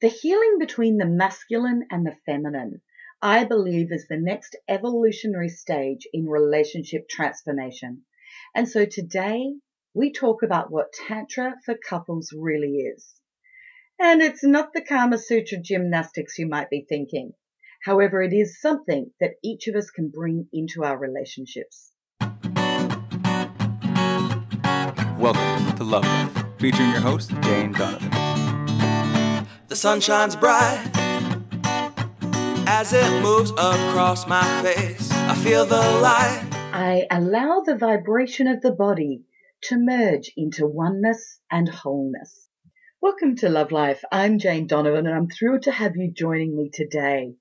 The healing between the masculine and the feminine, I believe, is the next evolutionary stage in relationship transformation. And so today we talk about what Tantra for couples really is. And it's not the Kama Sutra gymnastics you might be thinking. However, it is something that each of us can bring into our relationships. Welcome to Love Life, featuring your host, Jane Donovan. The sun shines bright as it moves across my face. I feel the light. I allow the vibration of the body to merge into oneness and wholeness. Welcome to Love Life. I'm Jane Donovan and I'm thrilled to have you joining me today.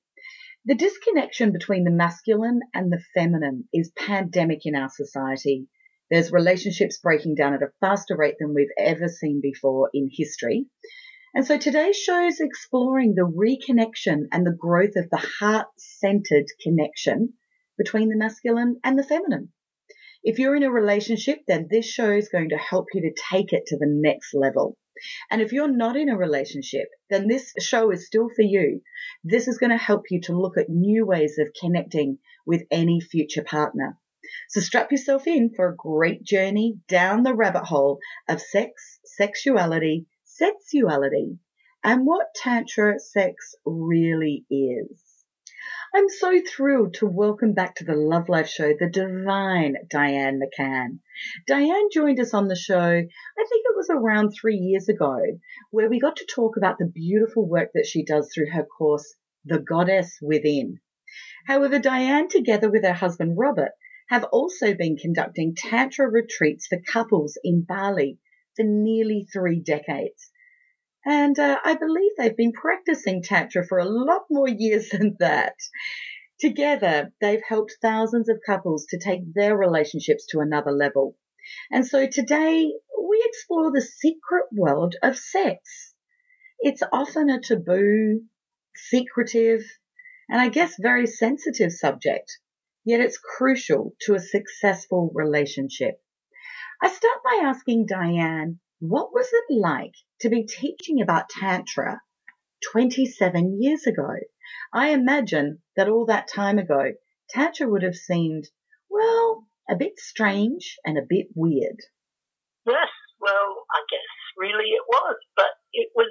The disconnection between the masculine and the feminine is pandemic in our society. There's relationships breaking down at a faster rate than we've ever seen before in history. And so today's show is exploring the reconnection and the growth of the heart centered connection between the masculine and the feminine. If you're in a relationship, then this show is going to help you to take it to the next level. And if you're not in a relationship, then this show is still for you. This is going to help you to look at new ways of connecting with any future partner. So strap yourself in for a great journey down the rabbit hole of sex, sexuality, sexuality and what Tantra sex really is. I'm so thrilled to welcome back to the Love Life show the divine Diane McCann. Diane joined us on the show, I think it was around three years ago, where we got to talk about the beautiful work that she does through her course, The Goddess Within. However, Diane, together with her husband Robert, have also been conducting Tantra retreats for couples in Bali for nearly three decades. And uh, I believe they've been practicing Tantra for a lot more years than that. Together, they've helped thousands of couples to take their relationships to another level. And so today, we explore the secret world of sex. It's often a taboo, secretive, and I guess very sensitive subject, yet it's crucial to a successful relationship. I start by asking Diane, what was it like to be teaching about Tantra 27 years ago? I imagine that all that time ago, Tantra would have seemed, well, a bit strange and a bit weird. Yes, well, I guess really it was, but it was,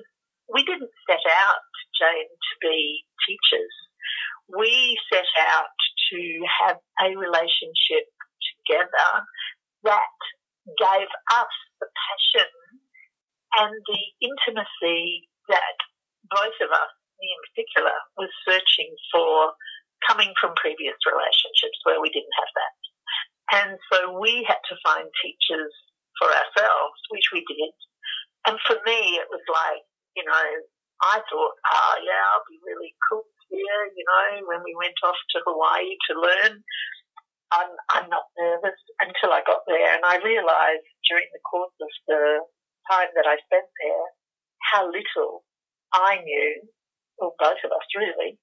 we didn't set out, Jane, to be teachers. We set out to have a relationship together that gave us the passion and the intimacy that both of us, me in particular, was searching for coming from previous relationships where we didn't have that. And so we had to find teachers for ourselves, which we did. And for me, it was like, you know, I thought, oh yeah, I'll be really cool here, you know, when we went off to Hawaii to learn. I'm, I'm not nervous until I got there. And I realized during the course of the time that I spent there how little I knew, or both of us really,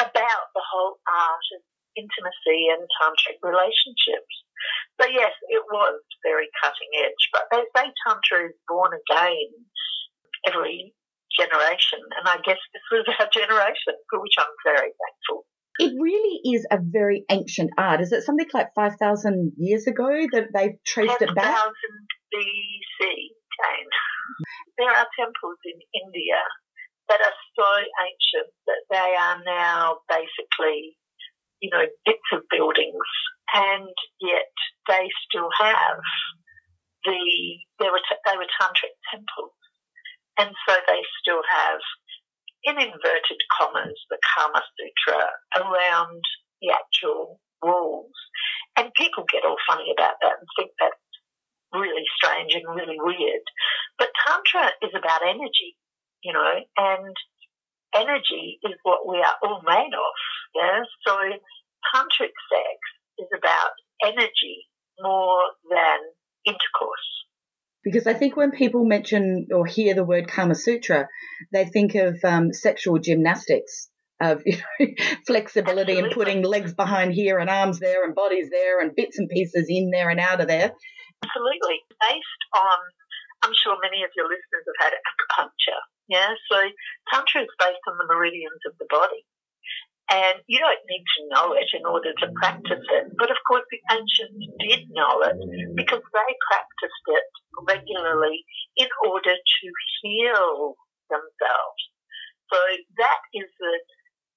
about the whole art of intimacy and tantric relationships. So yes, it was very cutting edge, but they say tantra is born again every generation, and I guess this was our generation, for which I'm very thankful. It really is a very ancient art. Is it something like 5,000 years ago that they've traced 10, it back? 10,000 BC, Jane. There are temples in India that are so ancient that they are now basically, you know, bits of buildings, and yet they still have the, they were, they were tantric temples. And so they still have in inverted commas, the Kama Sutra around the actual rules. And people get all funny about that and think that's really strange and really weird. But Tantra is about energy, you know, and energy is what we are all made of. Yeah. So tantric sex is about energy more than intercourse because I think when people mention or hear the word Kama Sutra, they think of um, sexual gymnastics, of you know, flexibility Absolutely. and putting legs behind here and arms there and bodies there and bits and pieces in there and out of there. Absolutely, based on I'm sure many of your listeners have had acupuncture. Yeah, so Tantra is based on the meridians of the body. And you don't need to know it in order to practice it. But of course, the ancients did know it because they practiced it regularly in order to heal themselves. So that is the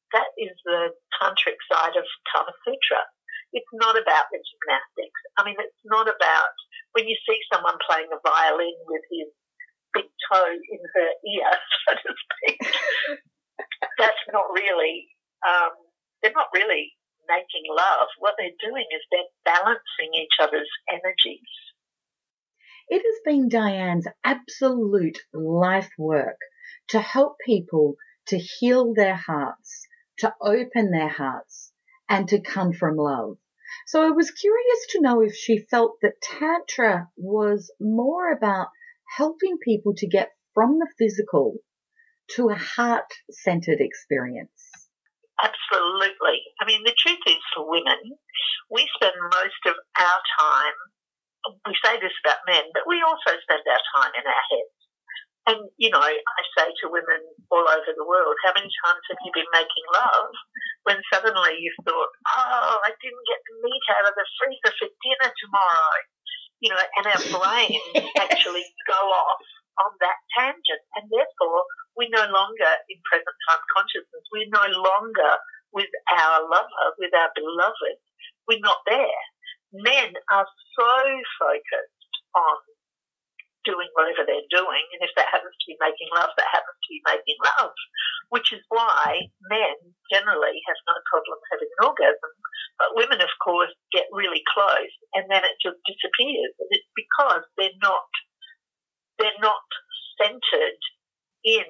that is the tantric side of Kama Sutra. It's not about the gymnastics. I mean, it's not about when you see someone playing a violin with his big toe in her ear, so to speak. that's not really um, they're not really making love. What they're doing is they're balancing each other's energies. It has been Diane's absolute life work to help people to heal their hearts, to open their hearts, and to come from love. So I was curious to know if she felt that Tantra was more about helping people to get from the physical to a heart centered experience. Absolutely. I mean, the truth is for women, we spend most of our time, we say this about men, but we also spend our time in our heads. And, you know, I say to women all over the world, how many times have you been making love when suddenly you've thought, oh, I didn't get the meat out of the freezer for dinner tomorrow? You know, and our brains actually go off on that tangent. And therefore, we're no longer in present time consciousness. We're no longer with our lover, with our beloved. We're not there. Men are so focused on doing whatever they're doing, and if that happens to be making love, that happens to be making love, which is why men generally have no problem having an orgasm, but women, of course, get really close, and then it just disappears, and it's because they're not they're not centered in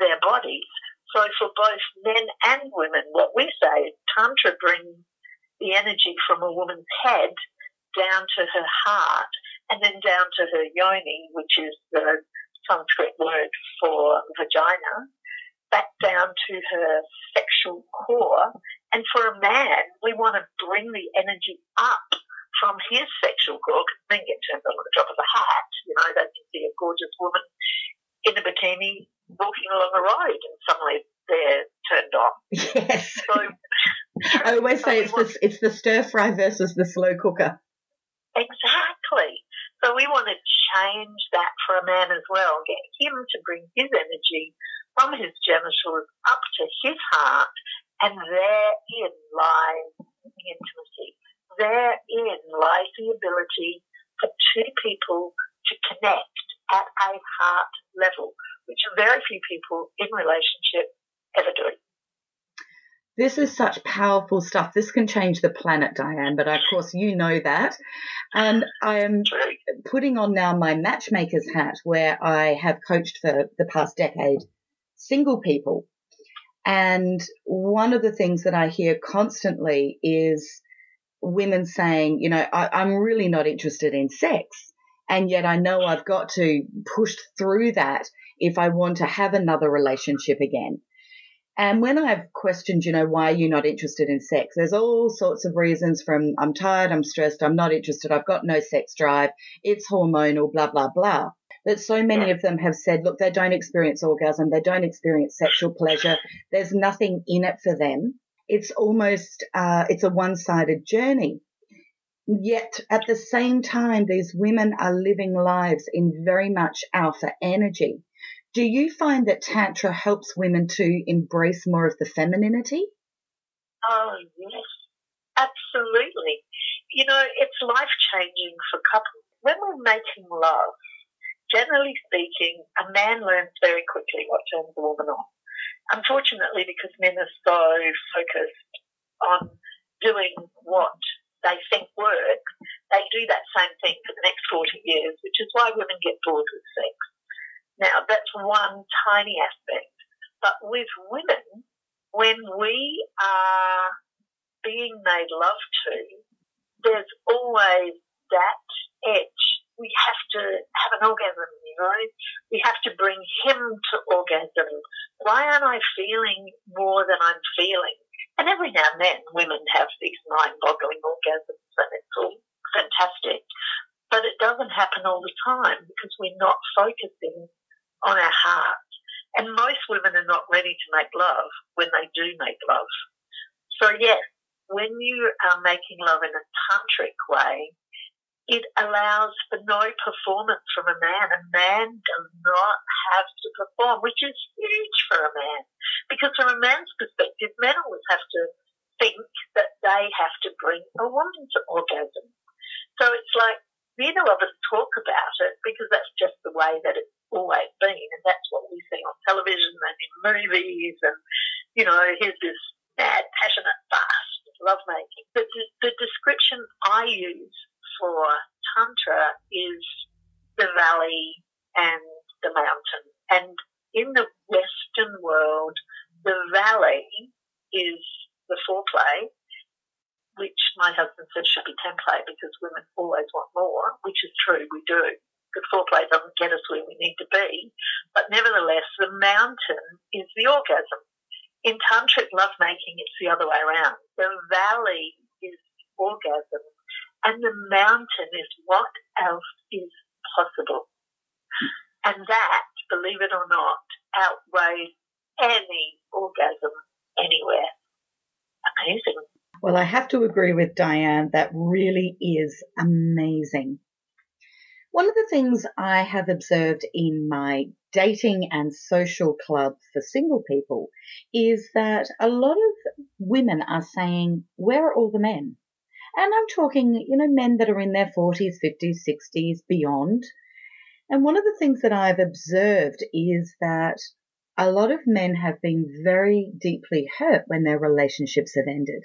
their bodies. So for both men and women, what we say is Tantra brings the energy from a woman's head down to her heart and then down to her yoni, which is the Sanskrit word for vagina, back down to her sexual core. And for a man, we want to bring the energy up from his sexual core, then get turned on at the drop of a hat. You know, they can see a gorgeous woman in a bikini walking along a road and suddenly they're turned on. Yes. So, I always say it's the, it's the stir fry versus the slow cooker. Exactly. So we want to change that for a man as well, get him to bring his energy from his genitals up to his heart, and therein lies the intimacy. Therein lies the ability for two people to connect at a heart level, which very few people in relationship ever do. This is such powerful stuff. This can change the planet, Diane, but of course you know that. And I am putting on now my matchmaker's hat where I have coached for the past decade single people. And one of the things that I hear constantly is women saying, you know, I, am really not interested in sex. And yet I know I've got to push through that if I want to have another relationship again. And when I've questioned, you know, why are you not interested in sex? There's all sorts of reasons from I'm tired, I'm stressed, I'm not interested, I've got no sex drive, it's hormonal, blah, blah, blah. But so many of them have said, look, they don't experience orgasm, they don't experience sexual pleasure, there's nothing in it for them. It's almost, uh, it's a one-sided journey. Yet at the same time, these women are living lives in very much alpha energy. Do you find that Tantra helps women to embrace more of the femininity? Oh, yes, absolutely. You know, it's life changing for couples. When we're making love, generally speaking, a man learns very quickly what turns a woman on. Unfortunately, because men are so focused on doing what they think works, they do that same thing for the next 40 years, which is why women get bored with sex. Now, that's one tiny aspect. But with women, when we are being made love to, there's always that edge. We have to have an orgasm, you know? We have to bring him to orgasm. Why aren't I feeling more than I'm feeling? And every now and then women have these mind boggling orgasms and it's all fantastic. but it doesn't happen all the time because we're not focusing on our heart. And most women are not ready to make love when they do make love. So yes, when you are making love in a tantric way, it allows for no performance from a man. A man does not have to perform, which is huge for a man. Because from a man's perspective, men always have to think that they have to bring a woman to orgasm. So it's like neither of us talk about it because that's just the way that it's always been, and that's what we see on television and in movies, and you know, here's this mad, passionate, fast lovemaking. The, the description I use for tantra is the valley and the mountain, and in the Western world, the valley is the foreplay, my husband says should be template because women always want more, which is true, we do. The foreplay doesn't get us where we need to be, but nevertheless, the mountain is the orgasm. In tantric lovemaking, it's the other way around. The valley is orgasm, and the mountain is what else is possible. And that, believe it or not, outweighs any orgasm anywhere. Amazing. Well, I have to agree with Diane. That really is amazing. One of the things I have observed in my dating and social club for single people is that a lot of women are saying, Where are all the men? And I'm talking, you know, men that are in their 40s, 50s, 60s, beyond. And one of the things that I've observed is that a lot of men have been very deeply hurt when their relationships have ended.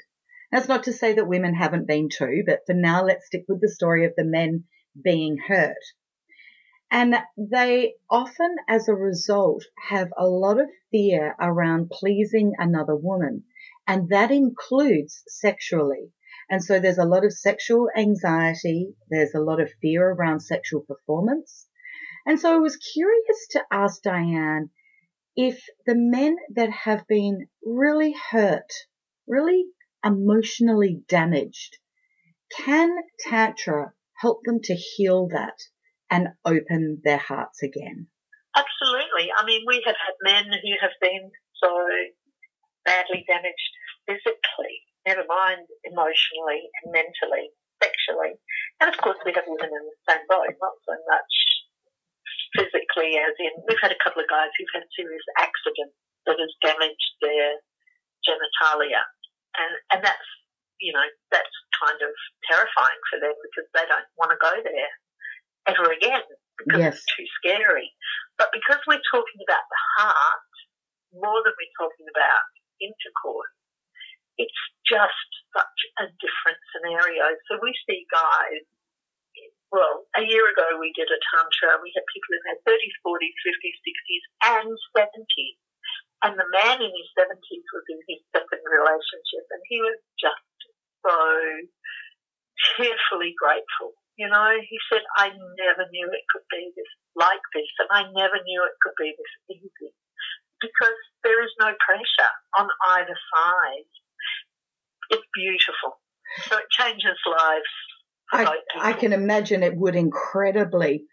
That's not to say that women haven't been too, but for now, let's stick with the story of the men being hurt. And they often, as a result, have a lot of fear around pleasing another woman. And that includes sexually. And so there's a lot of sexual anxiety. There's a lot of fear around sexual performance. And so I was curious to ask Diane if the men that have been really hurt, really emotionally damaged. Can Tantra help them to heal that and open their hearts again? Absolutely. I mean, we have had men who have been so badly damaged physically, never mind emotionally and mentally, sexually. And of course, we have women in the same boat, not so much physically as in, we've had a couple of guys who've had serious accidents that has damaged their genitalia and and that's you know that's kind of terrifying for them because they don't want to go there ever again because yes. it's too scary. But because we're talking about the heart more than we're talking about intercourse, it's just such a different scenario. So we see guys. Well, a year ago we did a tantra. We had people in their 30s, 40s, 50s, 60s, and 70s and the man in his 70s was in his second relationship, and he was just so tearfully grateful. You know, he said, I never knew it could be this like this, and I never knew it could be this easy because there is no pressure on either side. It's beautiful. So it changes lives. I, I can imagine it would incredibly.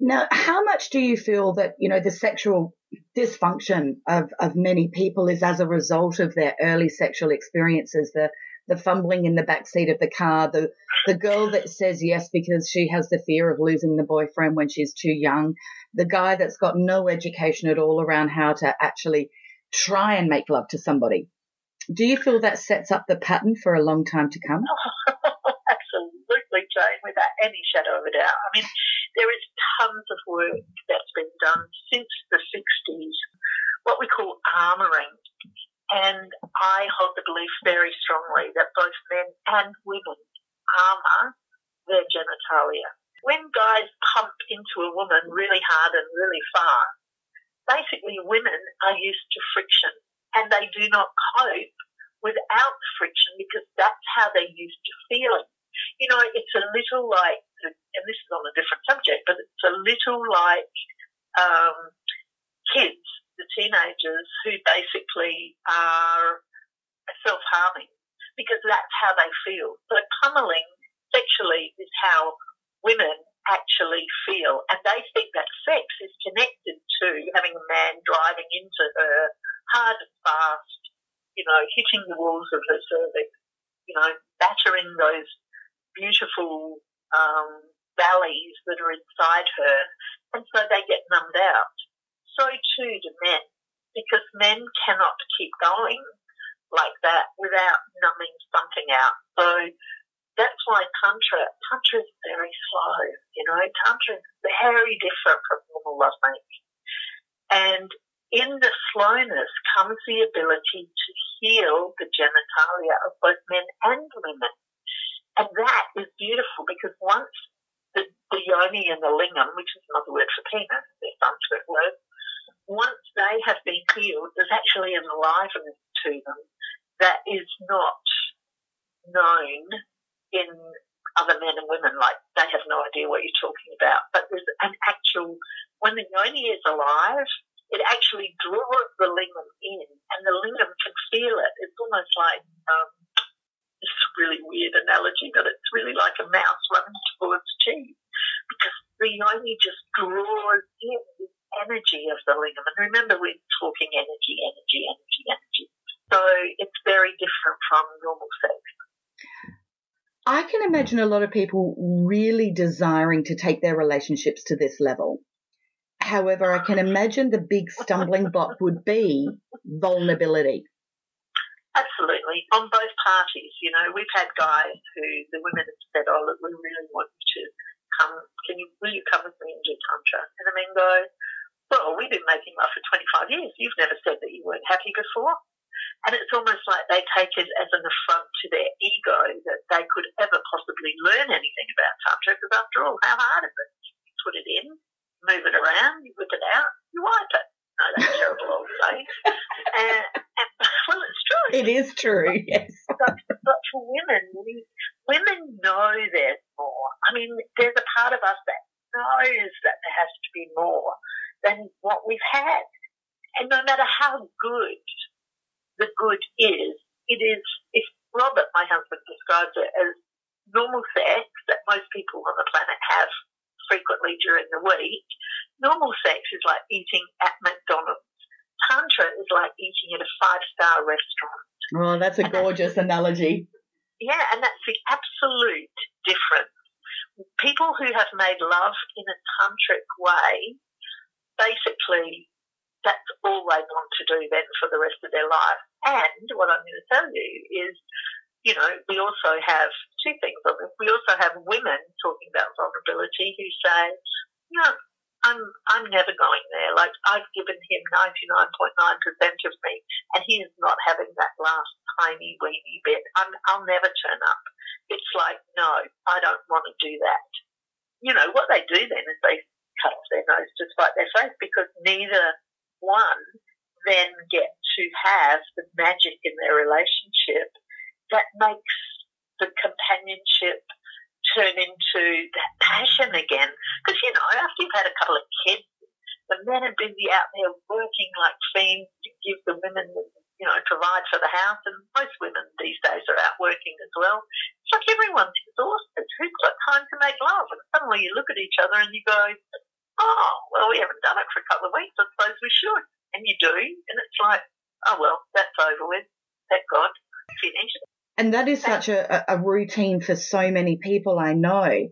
Now, how much do you feel that, you know, the sexual dysfunction of, of many people is as a result of their early sexual experiences, the, the fumbling in the back seat of the car, the, the girl that says yes because she has the fear of losing the boyfriend when she's too young, the guy that's got no education at all around how to actually try and make love to somebody. Do you feel that sets up the pattern for a long time to come? Absolutely, Jane, without any shadow of a doubt. I mean, there is tons of work that's been done since the 60s, what we call armouring. And I hold the belief very strongly that both men and women armour their genitalia. When guys pump into a woman really hard and really fast, basically women are used to friction and they do not cope without friction because that's how they're used to feeling. You know, it's a little like and this is on a different subject, but it's a little like um, kids, the teenagers who basically are self-harming because that's how they feel. So pummeling sexually is how women actually feel. And they think that sex is connected to having a man driving into her hard and fast, you know, hitting the walls of her cervix, you know, battering those beautiful um, valleys that are inside her. And so they get numbed out. So too do men, because men cannot keep going like that without numbing something out. So that's why Tantra, Tantra is very slow, you know, Tantra is very different from normal lovemaking. And in the slowness comes the ability to heal the genitalia of both men and women. And that is beautiful because once the, the yoni and the lingam, which is another word for penis, they're Sanskrit words, once they have been healed, there's actually an aliveness to them that is not known in other men and women, like they have no idea what you're talking about. But there's an actual, when the yoni is alive, it actually draws the lingam in, and the lingam can feel it. It's almost like um, this really weird analogy, but it's really like a mouse running towards cheese because the yoni just draws in the energy of the lingam. And remember, we're talking energy, energy, energy, energy. So it's very different from normal sex. I can imagine a lot of people really desiring to take their relationships to this level. However, I can imagine the big stumbling block would be vulnerability. Absolutely, on both parties. You know, we've had guys who the women have said, "Oh, look, we really want you to come. Can you will you come with me and do tantra?" And the men go, "Well, we've been making love for 25 years. You've never said that you weren't happy before." And it's almost like they take it as an affront to their ego that they could ever possibly learn anything about Tantra, because after all, how hard is it? You put it in, move it around, you whip it out, you wipe it. No, that's terrible old saying. And, and, well, it's true. It is true, yes. But, but for women, we, women know there's more. I mean, there's a part of us that knows that there has to be more than what we've had. And no matter how good the good is, it is, if Robert, my husband, describes it as normal sex that most people on the planet have frequently during the week, normal sex is like eating at McDonald's. Tantra is like eating at a five star restaurant. Oh, a gorgeous analogy. Yeah, and that's the absolute difference. People who have made love in a tantric way basically that's all they want to do then for the rest of their life. And what I'm going to tell you is, you know, we also have two things on this. We also have women talking about vulnerability who say, you know, I'm I'm never going there. Like I've given him 99.9% of me, and he is not having that last tiny weeny bit. I'm, I'll never turn up. It's like no, I don't want to do that. You know what they do then is they cut off their nose to spite their face because neither one then get to have the magic in their relationship that makes the companionship turn into that passion again. Because, you know, after you've had a couple of kids, the men are busy out there working like fiends to give the women, you know, provide for the house. And most women these days are out working as well. It's like everyone's exhausted. Who's got time to make love? And suddenly you look at each other and you go, oh, well, we haven't done it for a couple of weeks. I suppose we should and you do, and it's like, oh well, that's over with. Thank God, finished. And that is such a, a routine for so many people I know.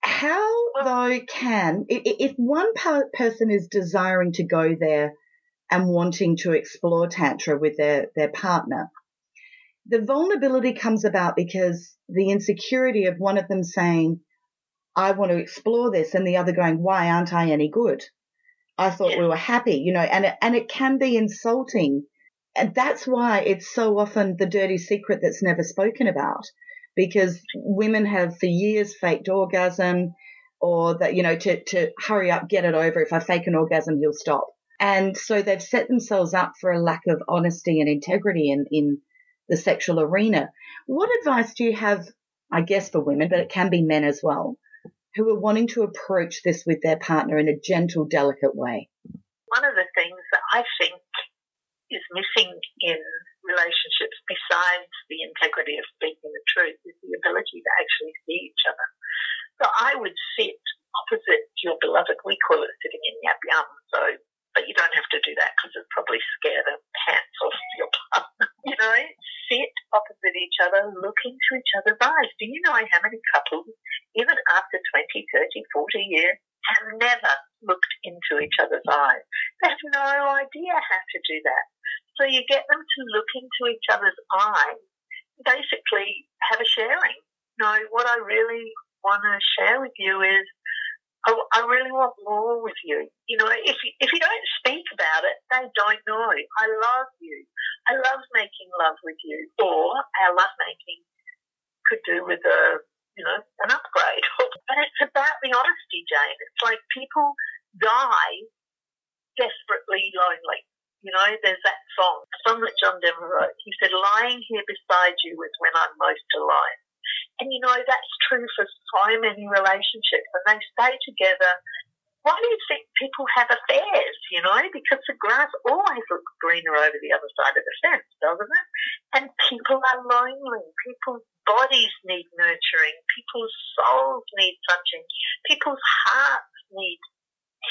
How though can if one person is desiring to go there and wanting to explore tantra with their their partner, the vulnerability comes about because the insecurity of one of them saying, "I want to explore this," and the other going, "Why aren't I any good?" I thought yeah. we were happy, you know, and it, and it can be insulting. And that's why it's so often the dirty secret that's never spoken about because women have for years faked orgasm or that, you know, to, to hurry up, get it over. If I fake an orgasm, he'll stop. And so they've set themselves up for a lack of honesty and integrity in, in the sexual arena. What advice do you have, I guess, for women, but it can be men as well, who are wanting to approach this with their partner in a gentle, delicate way? One of the things that I think is missing in relationships, besides the integrity of speaking the truth, is the ability to actually see each other. So I would sit opposite your beloved. We call it sitting in yab yum. So, but you don't have to do that because it probably scare the pants off your partner. you know, sit opposite each other, look into each other's eyes. Do you know how many couples, even after 20, 30, 40 years, have never looked into each other's eyes? They have no idea how to do that. You get them to look into each other's eyes, basically have a sharing. No, what I really want to share with you is I, I, really want more with you. You know, if you, if you don't speak about it, they don't know. I love you. I love making love with you. Or our love making could do with a, you know, an upgrade. but it's about the honesty, Jane. It's like people die desperately lonely. You know, there's that song, a song that John Denver wrote. He said, lying here beside you is when I'm most alone. And you know, that's true for so many relationships and they stay together. Why do you think people have affairs, you know? Because the grass always looks greener over the other side of the fence, doesn't it? And people are lonely. People's bodies need nurturing. People's souls need touching. People's hearts need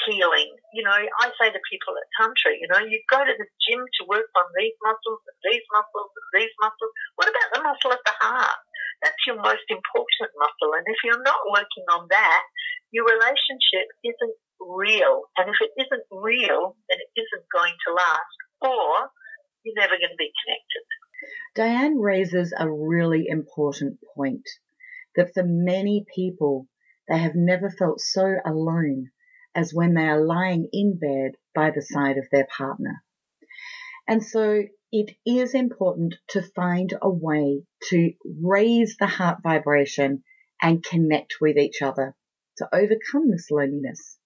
healing. You know, I say to people at Tantra, you know, you go to the gym to work on these muscles and these muscles and these muscles. What about the muscle of the heart? That's your most important muscle. And if you're not working on that, your relationship isn't real. And if it isn't real, then it isn't going to last. Or you're never going to be connected. Diane raises a really important point that for many people, they have never felt so alone as when they are lying in bed by the side of their partner. And so it is important to find a way to raise the heart vibration and connect with each other to overcome this loneliness.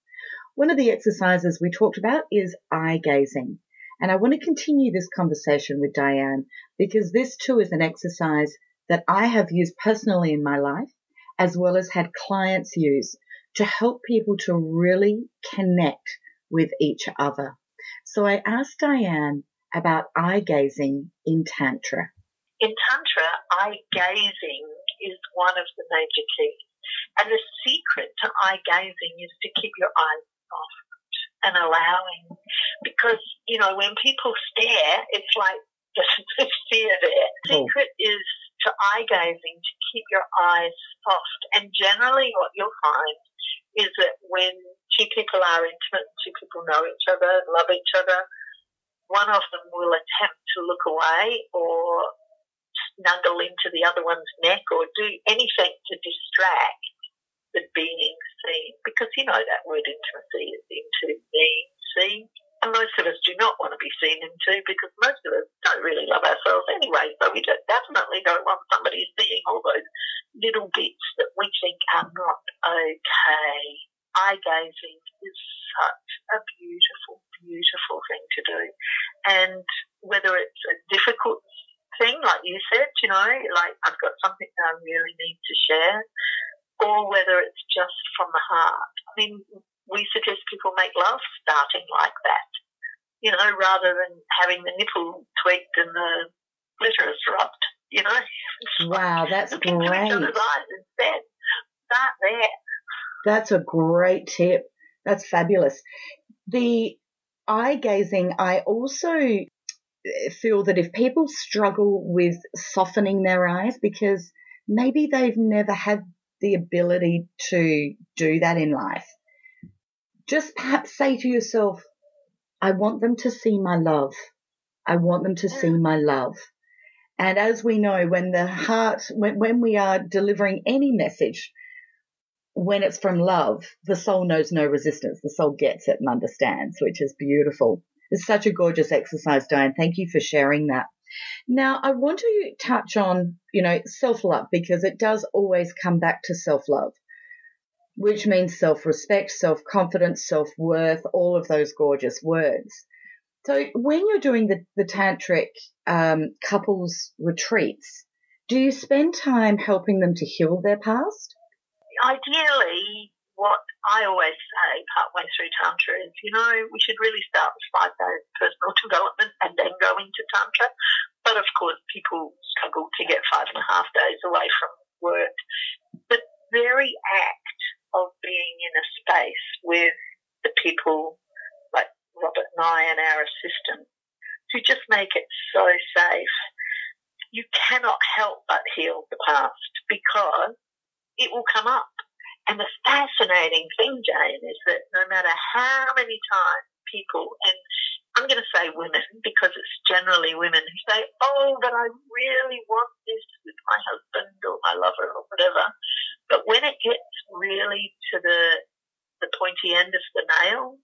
One of the exercises we talked about is eye gazing. And I want to continue this conversation with Diane because this too is an exercise that I have used personally in my life as well as had clients use to help people to really connect with each other. So I asked Diane about eye gazing in Tantra. In Tantra, eye gazing is one of the major keys. And the secret to eye gazing is to keep your eyes soft and allowing. Because, you know, when people stare, it's like there's a fear there. The oh. secret is to eye gazing to keep your eyes soft. And generally, what you'll find is that when two people are intimate, two people know each other, love each other, one of them will attempt to look away or snuggle into the other one's neck or do anything to distract the being seen. Because you know that word intimacy is into being seen. And most of us do not want to be seen into because most of us don't really love ourselves anyway. So we don't, definitely don't want somebody seeing all those little bits that we think are not okay. Eye gazing is such a beautiful, beautiful thing to do. And whether it's a difficult thing, like you said, you know, like I've got something that I really need to share, or whether it's just I mean, we suggest people make love starting like that, you know, rather than having the nipple tweaked and the clitoris rubbed, you know. Wow, that's great. Into each other's eyes instead. Start there. That's a great tip. That's fabulous. The eye gazing, I also feel that if people struggle with softening their eyes because maybe they've never had the ability to do that in life, just perhaps say to yourself, I want them to see my love. I want them to see my love. And as we know, when the heart, when, when we are delivering any message, when it's from love, the soul knows no resistance. The soul gets it and understands, which is beautiful. It's such a gorgeous exercise, Diane. Thank you for sharing that. Now, I want to touch on, you know, self love because it does always come back to self love which means self respect, self confidence, self worth, all of those gorgeous words. So when you're doing the, the tantric um, couples retreats, do you spend time helping them to heal their past? Ideally, what I always say partway through Tantra is, you know, we should really start with five days personal development and then go into Tantra. But of course, people struggle to get five and a half days away from work. The very act face with the people like Robert and I and our assistant who just make it so safe. You cannot help but heal the past because it will come up. And the fascinating thing, Jane, is that no matter how many times people, and I'm going to say women because it's generally women who say, oh, but I really want this with my husband or my lover or whatever. But when it gets really to the, the pointy end of the nail,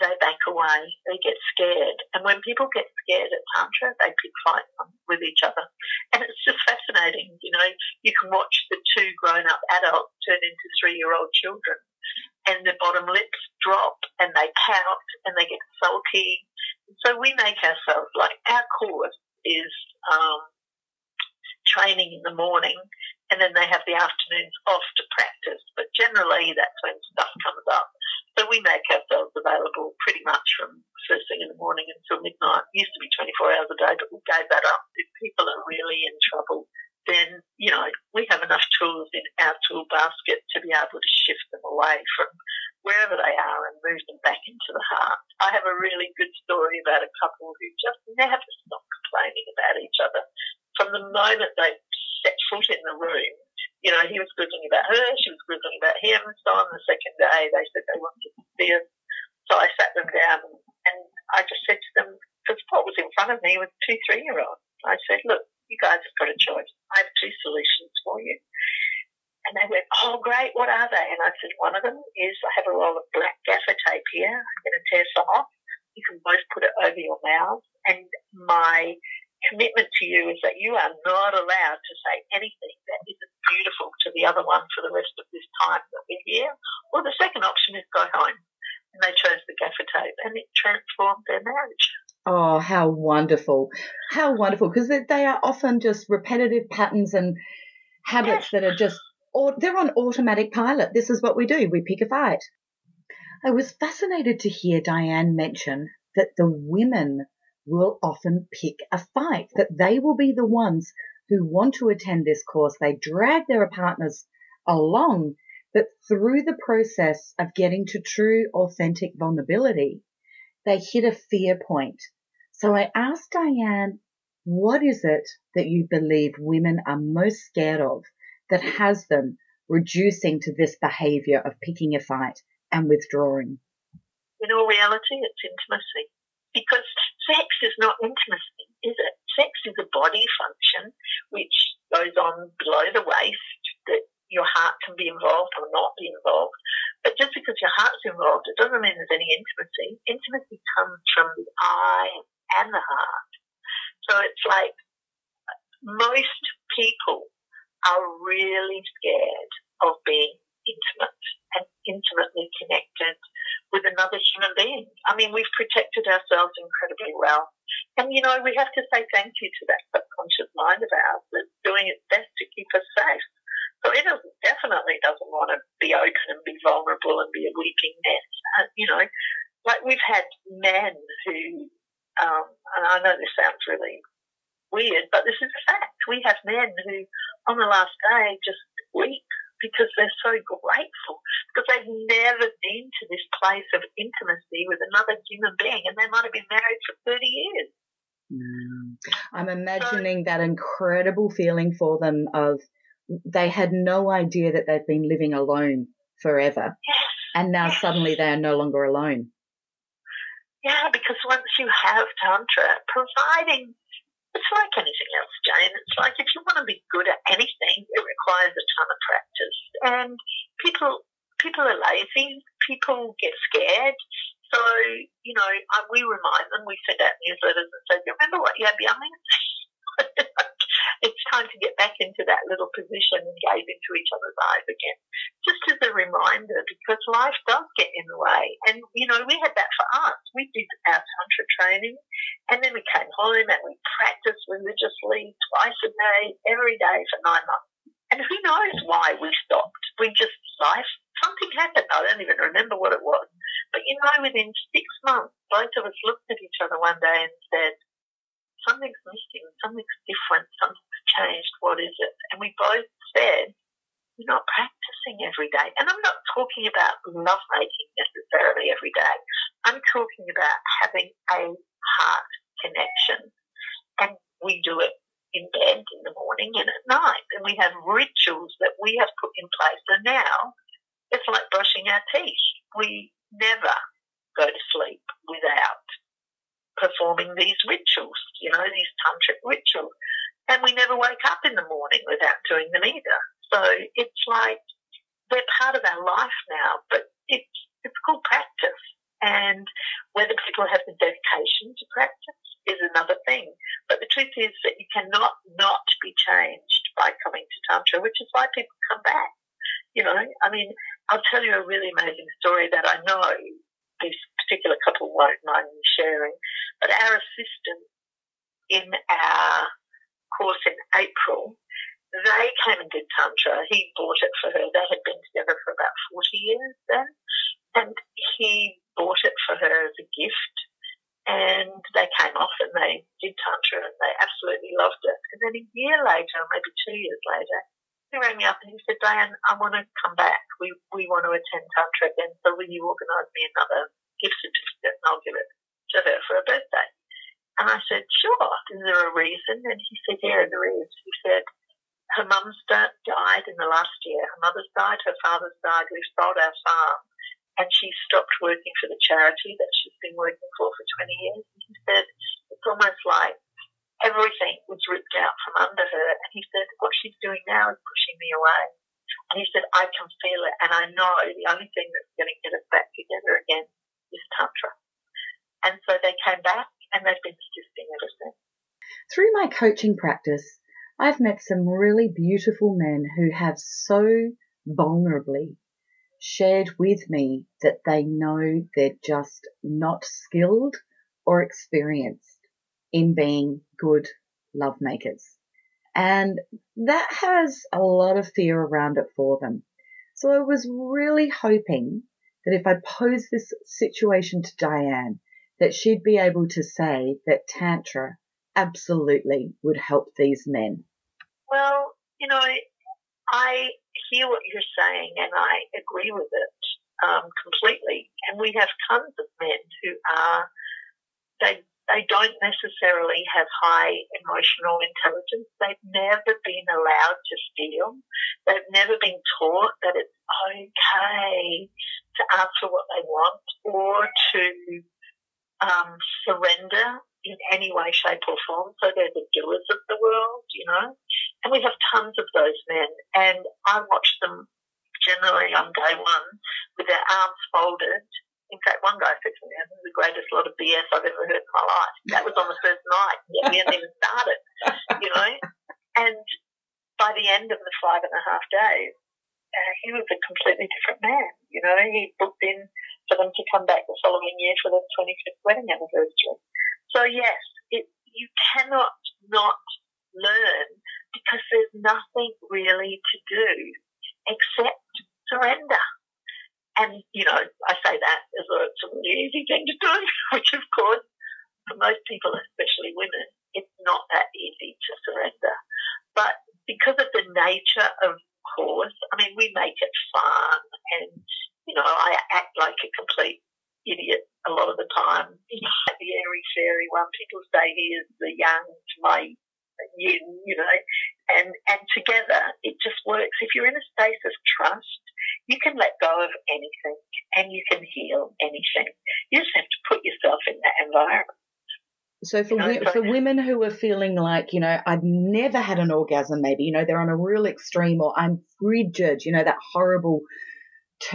they back away. They get scared. And when people get scared at Tantra, they pick fights with each other. And it's just fascinating. You know, you can watch the two grown up adults turn into three year old children and their bottom lips drop and they pout and they get sulky. So we make ourselves like our course is um, training in the morning and then they have the afternoons off to practice. But generally that's when stuff comes up. So we make ourselves available pretty much from first thing in the morning until midnight. Used to be 24 hours a day, but we gave that up. If people are really in trouble, then, you know, we have enough tools in our tool basket to be able to shift them away from wherever they are and move them back into the heart. I have a really good story about a couple who just never stop complaining about each other. From the moment they set foot in the room, you know, he was grizzling about her, she was grizzling about him. So on the second day, they said they wanted to see us. So I sat them down and I just said to them, because what was in front of me was two three year olds. I said, look, you guys have got a choice. I have two solutions for you. And they went, oh, great, what are they? And I said, one of them is I have a roll of black gaffer tape here. I'm going to tear some off. You can both put it over your mouth. And my commitment to you is that you are not allowed to say anything that isn't beautiful to the other one for the rest of this time that we're here. Or the second option is go home. And they chose the gaffer tape and it transformed their marriage. Oh, how wonderful. How wonderful. Because they are often just repetitive patterns and habits that are just, or they're on automatic pilot. This is what we do. We pick a fight. I was fascinated to hear Diane mention that the women will often pick a fight, that they will be the ones who want to attend this course. They drag their partners along, but through the process of getting to true, authentic vulnerability, they hit a fear point so I asked Diane, what is it that you believe women are most scared of that has them reducing to this behavior of picking a fight and withdrawing? In all reality, it's intimacy. Because sex is not intimacy, is it? Sex is a body function which goes on below the waist that your heart can be involved or not be involved. But just because your heart's involved, it doesn't mean there's any intimacy. Intimacy comes from the eye and the heart. So it's like most people are really scared of being intimate and intimately connected with another human being. I mean, we've protected ourselves incredibly well. And, you know, we have to say thank you to that subconscious mind of ours that's doing its best to keep us safe. So it definitely doesn't want to be open and be vulnerable and be a weeping mess. Uh, you know, like we've had men who um, and I know this sounds really weird, but this is a fact. We have men who, on the last day, just weep because they're so grateful because they've never been to this place of intimacy with another human being, and they might have been married for thirty years. Mm. I'm imagining so, that incredible feeling for them of they had no idea that they've been living alone forever, yes, and now yes. suddenly they are no longer alone. Yeah, because once you have Tantra, providing it's like anything else, Jane. It's like if you want to be good at anything, it requires a ton of practice. And people people are lazy. People get scared. So you know, we remind them. We send out newsletters and say, Do "You remember what you had yummy?" it's time to get back into that little position and gaze into each other's eyes again. Just as a reminder, because life does get in the way. And, you know, we had that for us. We did our Tantra training and then we came home and we practiced religiously twice a day, every day for nine months. And who knows why we stopped? We just, life, something happened. I don't even remember what it was. But you know, within six months, both of us looked at each other one day and said, something's missing, something's different, changed, what is it? And we both said, we're not practicing every day. And I'm not talking about lovemaking necessarily every day. I'm talking about having a heart connection. And we do it in bed in the morning and at night. And we have rituals that we have put in place. And now it's like brushing our teeth. We never go to sleep without performing these rituals, you know, these tantric rituals. And we never wake up in the morning without doing them either. So it's like they're part of our life now, but it's, it's called practice. And whether people have the dedication to practice is another thing. But the truth is that you cannot not be changed by coming to Tantra, which is why people come back. You know, I mean, I'll tell you a really amazing story that I know this particular couple won't mind me sharing, but our assistant in our course in April, they came and did Tantra. He bought it for her. They had been together for about 40 years then. And he bought it for her as a gift. And they came off and they did Tantra and they absolutely loved it. And then a year later, maybe two years later, he rang me up and he said, Diane, I want to come back. We, we want to attend Tantra again. So will you organise me another gift certificate and I'll give it to her for her birthday? And I said, sure. Is there a reason? And he said, yeah, there is. He said, her mum's died in the last year. Her mother's died, her father's died. We've sold our farm. And she stopped working for the charity that she's been working for for 20 years. And he said, it's almost like everything was ripped out from under her. And he said, what she's doing now is pushing me away. And he said, I can feel it. And I know the only thing that's going to get us back together again is Tantra. And so they came back and they've been persisting ever since. Through my coaching practice, I've met some really beautiful men who have so vulnerably shared with me that they know they're just not skilled or experienced in being good love makers. And that has a lot of fear around it for them. So I was really hoping that if I posed this situation to Diane, that she'd be able to say that Tantra absolutely would help these men. Well, you know, I hear what you're saying and I agree with it um, completely. And we have tons of men who are, they they don't necessarily have high emotional intelligence. They've never been allowed to feel. They've never been taught that it's okay to ask for what they want or to um, surrender in any way, shape or form. So they're the doers of the world, you know. And we have tons of those men. And I watch them generally on day one with their arms folded in fact, one guy said to me, "This is the greatest lot of BS I've ever heard in my life." That was on the first night. We hadn't even started, you know. And by the end of the five and a half days, uh, he was a completely different man. You know, he booked in for them to come back the following year for their 25th wedding anniversary. So yes, it, you cannot not learn because there's nothing really to do except surrender. And, you know, I say that as a, it's a really easy thing to do, which of course, for most people, especially women, it's not that easy to surrender. But because of the nature of course, I mean, we make it fun and, know, I act like a complete idiot a lot of the time. Know, the airy fairy one, people say he is the yang, my yin, you know, and, and together it just works. If you're in a space of trust, you can let go of anything and you can heal anything. You just have to put yourself in that environment. So for, you know, for women who are feeling like, you know, I've never had an orgasm, maybe, you know, they're on a real extreme or I'm frigid, you know, that horrible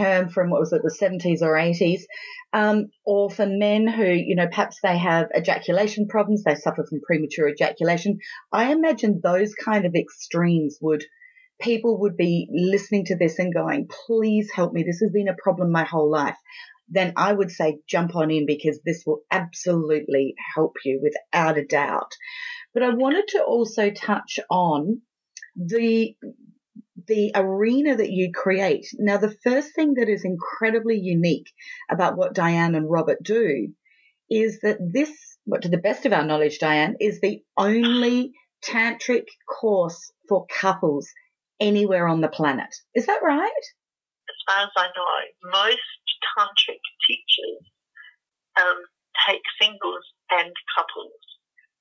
term from what was it, the 70s or 80s, um, or for men who, you know, perhaps they have ejaculation problems, they suffer from premature ejaculation. I imagine those kind of extremes would – people would be listening to this and going, please help me. This has been a problem my whole life. Then I would say jump on in because this will absolutely help you without a doubt. But I wanted to also touch on the the arena that you create. Now, the first thing that is incredibly unique about what Diane and Robert do is that this, what to the best of our knowledge, Diane, is the only tantric course for couples anywhere on the planet. Is that right? As far as I know, most tantric teachers um, take singles and couples,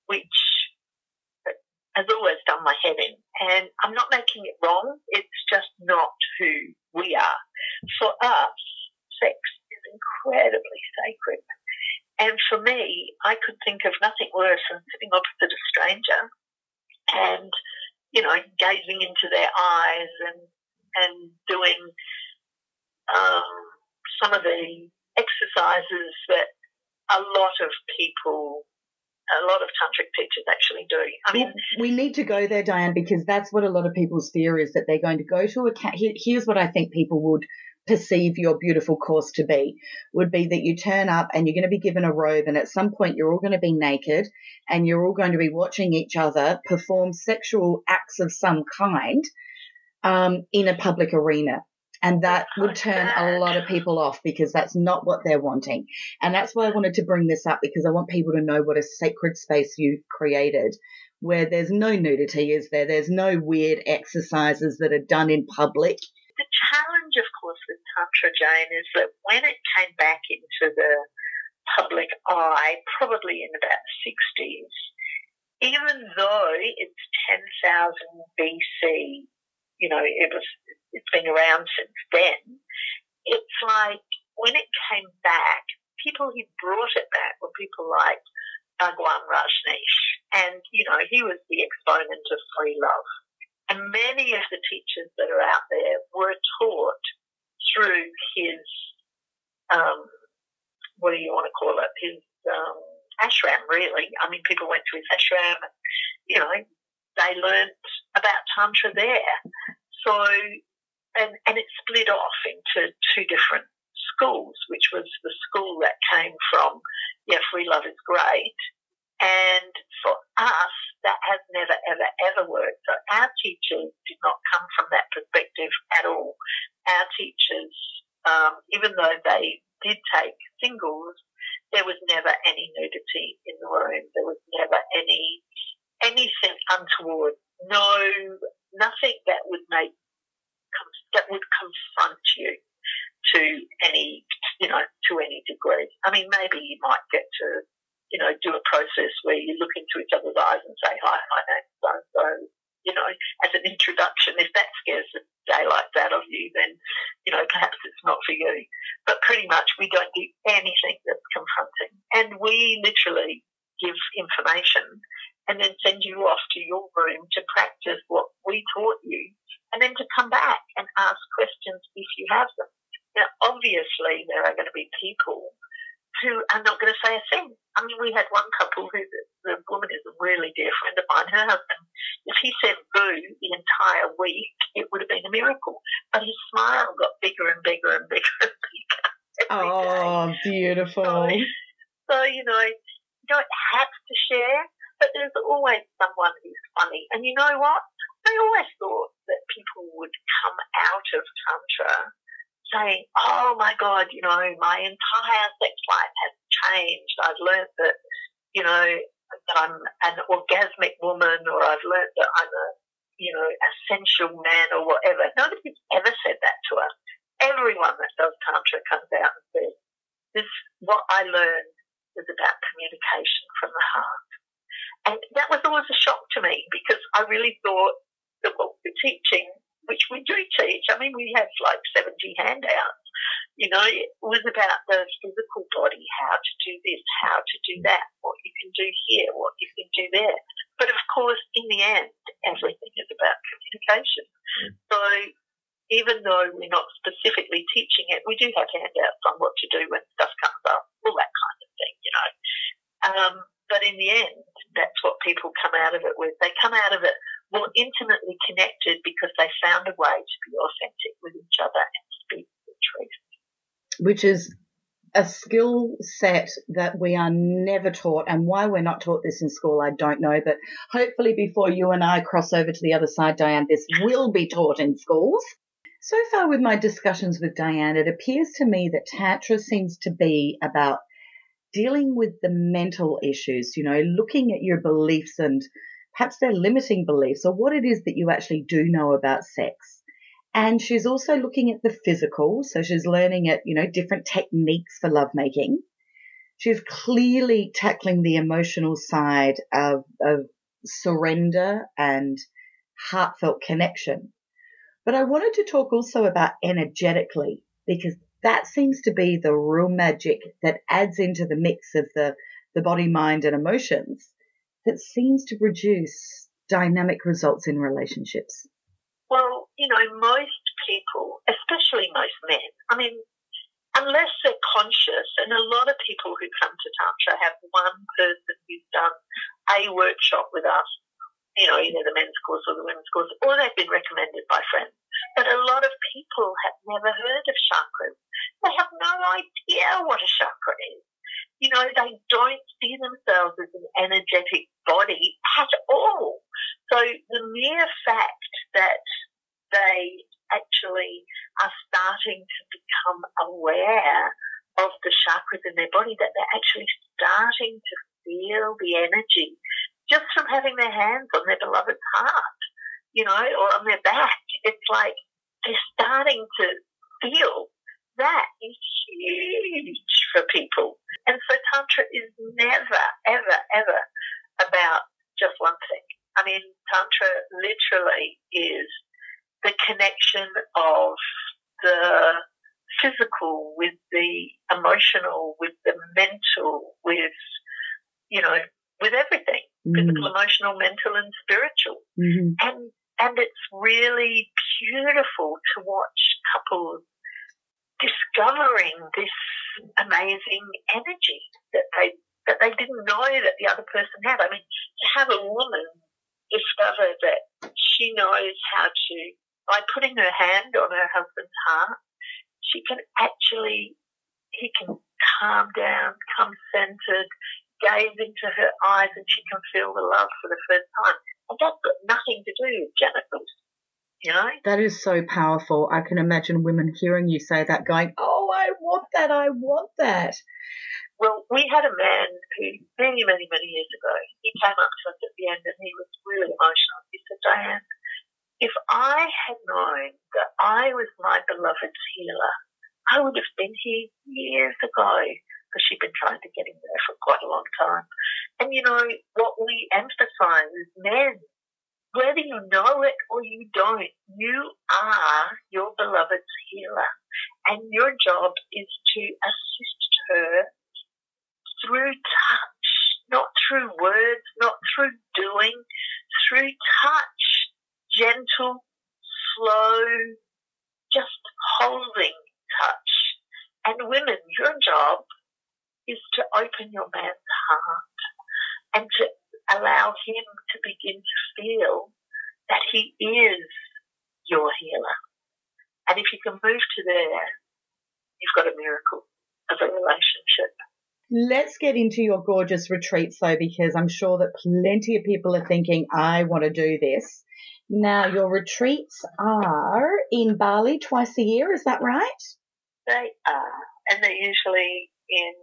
which has always done my head in. And I'm not making it wrong. It's just not who we are. For us, sex is incredibly sacred. And for me, I could think of nothing worse than sitting opposite a stranger and, you know, gazing into their eyes and, and doing um, some of the exercises that a lot of people lot of tantric teachers actually do. I mean, we need to go there, Diane, because that's what a lot of people's fear is that they're going to go to a. Here's what I think people would perceive your beautiful course to be would be that you turn up and you're going to be given a robe and at some point you're all going to be naked and you're all going to be watching each other perform sexual acts of some kind um, in a public arena and that would turn a lot of people off because that's not what they're wanting. And that's why I wanted to bring this up because I want people to know what a sacred space you've created where there's no nudity, is there? There's no weird exercises that are done in public. The challenge, of course, with Tantra Jane is that when it came back into the public eye, probably in about the 60s, even though it's 10,000 BC, you know, it was it's been around since then. It's like when it came back, people who brought it back were people like Bhagwan Rajneesh. And, you know, he was the exponent of free love. And many of the teachers that are out there were taught through his, um, what do you want to call it? His um, ashram, really. I mean, people went to his ashram and, you know, they learned about Tantra there. So and, and it split off into two different schools, which was the school that came from, yeah, free love is great. And for us, that has never, ever, ever worked. So our teachers did not come from that perspective at all. Our teachers, um, even though they did take singles, there was never any nudity in the room. There was never any anything untoward. No, nothing that would make that would confront you to any, you know, to any degree. I mean, maybe you might get to, you know, do a process where you look into each other's eyes and say, hi, my name's so so, you know, as an introduction. If that scares the daylights out of you, then, you know, perhaps it's not for you. But pretty much we don't do anything that's confronting. And we literally give information and then send you off to your room to practice what we taught you and then to come back and ask questions if you have them. Now, obviously, there are going to be people who are not going to say a thing. I mean, we had one couple who the, the woman is a really dear friend of mine. Her husband, if he said boo the entire week, it would have been a miracle. But his smile got bigger and bigger and bigger and bigger. Oh, day. beautiful. So, so, you know, you don't have to share, but there's always someone who's funny. And you know what? I always thought that people would come out of Tantra saying, oh my God, you know, my entire sex life has changed. I've learned that, you know, that I'm an orgasmic woman or I've learned that I'm a, you know, essential man or whatever. Nobody's ever said that to us. Everyone that does Tantra comes out and says, this, what I learned was about communication from the heart. And that was always a shock to me because I really thought that what we're teaching, which we do teach, I mean, we have like 70 handouts, you know, it was about the physical body, how to do this, how to do that, what you can do here, what you can do there. But of course, in the end, everything is about communication. So even though we're not specifically teaching it, we do have handouts on what to do when stuff comes up, all that kind of thing, you know. Um, but in the end, that's what people come out of it with. They come out of it more intimately connected because they found a way to be authentic with each other and speak the truth. Which is a skill set that we are never taught and why we're not taught this in school I don't know but hopefully before you and I cross over to the other side Diane this will be taught in schools so far with my discussions with Diane it appears to me that tantra seems to be about dealing with the mental issues you know looking at your beliefs and perhaps their limiting beliefs or what it is that you actually do know about sex And she's also looking at the physical. So she's learning at, you know, different techniques for lovemaking. She's clearly tackling the emotional side of, of surrender and heartfelt connection. But I wanted to talk also about energetically because that seems to be the real magic that adds into the mix of the, the body, mind and emotions that seems to produce dynamic results in relationships. Well, you know, most people, especially most men, I mean, unless they're conscious, and a lot of people who come to Tantra have one person who's done a workshop with us, you know, either the men's course or the women's course, or they've been recommended by friends. But a lot of people have never heard of chakras. They have no idea what a chakra is. You know, they don't see themselves as an energetic body at all. So the mere fact that they actually are starting to become aware of the chakras in their body, that they're actually starting to feel the energy just from having their hands on their beloved's heart, you know, or on their back. It's like they're starting to feel that is huge for people. And so Tantra is never, ever, ever about just one thing. I mean, Tantra literally is the connection of the physical with the emotional, with the mental, with, you know, with everything. Mm-hmm. Physical, emotional, mental and spiritual. Mm-hmm. And and it's really beautiful to watch couples discovering this amazing energy that they that they didn't know that the other person had. I mean, to have a woman discover that she knows how to by putting her hand on her husband's heart, she can actually he can calm down, come centered, gaze into her eyes, and she can feel the love for the first time. And that's got nothing to do with genitals. You know? That is so powerful. I can imagine women hearing you say that going, Oh, I want that, I want that. Well, we had a man who many, many, many years ago, he came up to us at the end and he was really emotional. He said, Diane, if I had known that I was my beloved's healer, I would have been here years ago because she'd been trying to get him there for quite a long time. And you know, what we emphasize is men whether you know it or you don't, you are your beloved's healer. And your job is to assist her through touch, not through words, not through doing, through touch, gentle, slow, just holding touch. And women, your job is to open your man's heart and to allow him to begin to feel that he is your healer. And if you can move to there, you've got a miracle of a relationship. Let's get into your gorgeous retreats though, because I'm sure that plenty of people are thinking, I want to do this. Now, your retreats are in Bali twice a year, is that right? They are, and they're usually in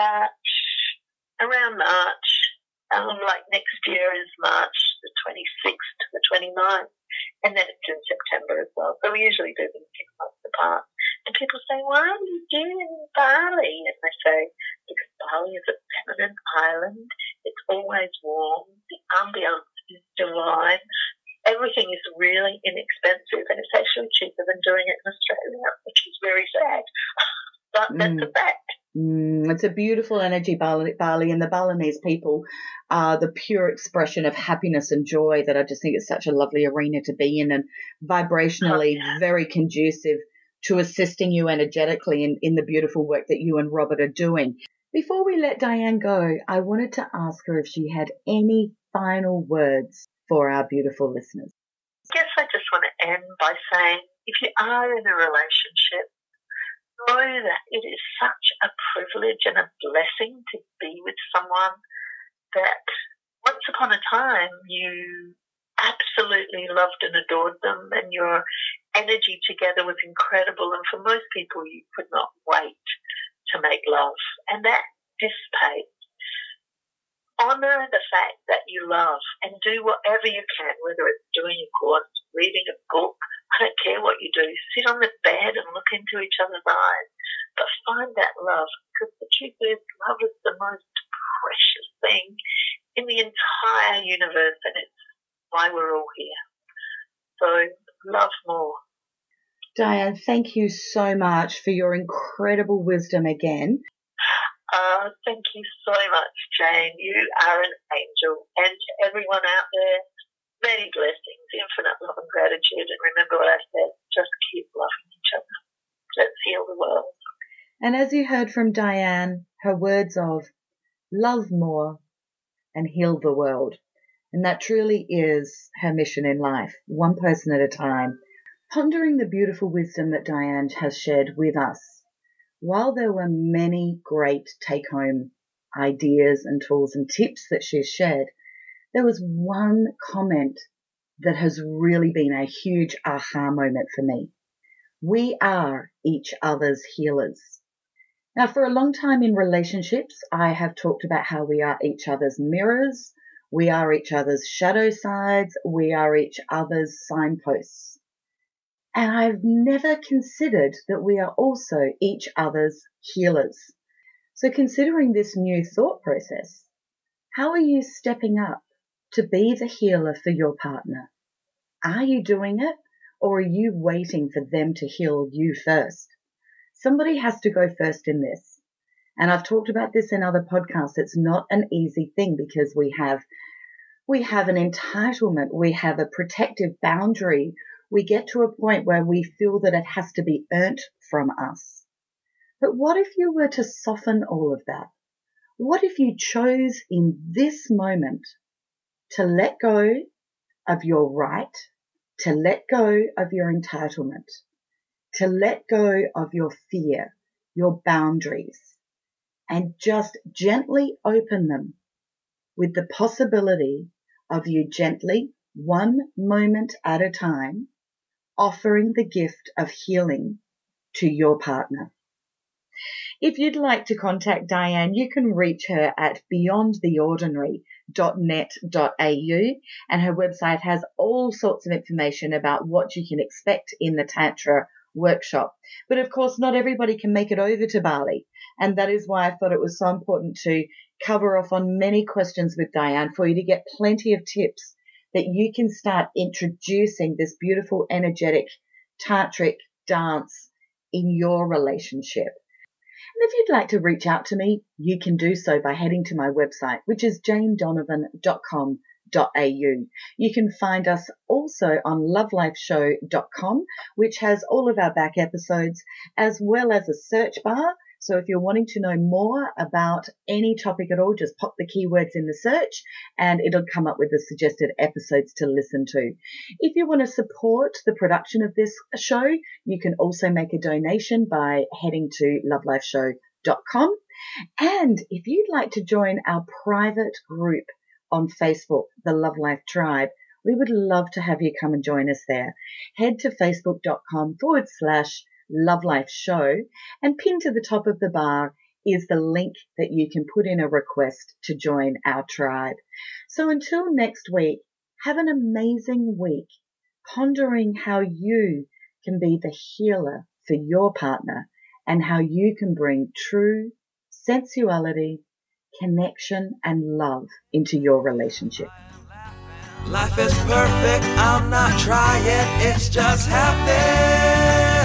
March, around March, um, like next year is March the 26th to the 29th, and then it's in September as well. So we usually do them six months apart. And people say, why are you doing Bali? And I say, because Bali is a feminine island. It's always warm. The ambience is divine. Everything is really inexpensive, and it's actually cheaper than doing it in Australia, which is very sad. but that's mm. a fact. Mm, it's a beautiful energy, Bali, Bali, and the Balinese people are the pure expression of happiness and joy that I just think it's such a lovely arena to be in and vibrationally oh, yeah. very conducive to assisting you energetically in, in the beautiful work that you and Robert are doing. Before we let Diane go, I wanted to ask her if she had any final words for our beautiful listeners. I guess I just want to end by saying if you are in a relationship, know that it is such a privilege and a blessing to be with someone that once upon a time you absolutely loved and adored them and your energy together was incredible and for most people you could not wait to make love and that dissipates. Honor the fact that you love and do whatever you can, whether it's doing a course, reading a book, I don't care what you do. Sit on the bed and look into each other's eyes, but find that love. Because the truth is, love is the most precious thing in the entire universe, and it's why we're all here. So love more. Diane, thank you so much for your incredible wisdom again. Uh, thank you so much, Jane. You are an angel. And to everyone out there, many blessings, infinite love and gratitude. And remember what I said, just keep loving each other. Let's heal the world. And as you heard from Diane, her words of love more and heal the world. And that truly is her mission in life, one person at a time. Pondering the beautiful wisdom that Diane has shared with us, while there were many great take home ideas and tools and tips that she shared, there was one comment that has really been a huge aha moment for me. We are each other's healers. Now, for a long time in relationships, I have talked about how we are each other's mirrors, we are each other's shadow sides, we are each other's signposts. And I've never considered that we are also each other's healers. So considering this new thought process, how are you stepping up to be the healer for your partner? Are you doing it or are you waiting for them to heal you first? Somebody has to go first in this. And I've talked about this in other podcasts. It's not an easy thing because we have, we have an entitlement. We have a protective boundary. We get to a point where we feel that it has to be earned from us. But what if you were to soften all of that? What if you chose in this moment to let go of your right, to let go of your entitlement, to let go of your fear, your boundaries, and just gently open them with the possibility of you gently, one moment at a time, offering the gift of healing to your partner. If you'd like to contact Diane, you can reach her at beyondtheordinary.net.au and her website has all sorts of information about what you can expect in the Tantra workshop. But of course, not everybody can make it over to Bali. And that is why I thought it was so important to cover off on many questions with Diane for you to get plenty of tips that you can start introducing this beautiful, energetic, tantric dance in your relationship. And if you'd like to reach out to me, you can do so by heading to my website, which is janedonovan.com you can find us also on lovelifeshow.com, which has all of our back episodes, as well as a search bar. So if you're wanting to know more about any topic at all, just pop the keywords in the search and it'll come up with the suggested episodes to listen to. If you want to support the production of this show, you can also make a donation by heading to lovelifeshow.com. And if you'd like to join our private group on Facebook, the Love Life Tribe. We would love to have you come and join us there. Head to facebook.com forward slash Love Life Show and pinned to the top of the bar is the link that you can put in a request to join our tribe. So until next week, have an amazing week pondering how you can be the healer for your partner and how you can bring true sensuality connection, and love into your relationship. Life is perfect, I'm not trying, it's just happening.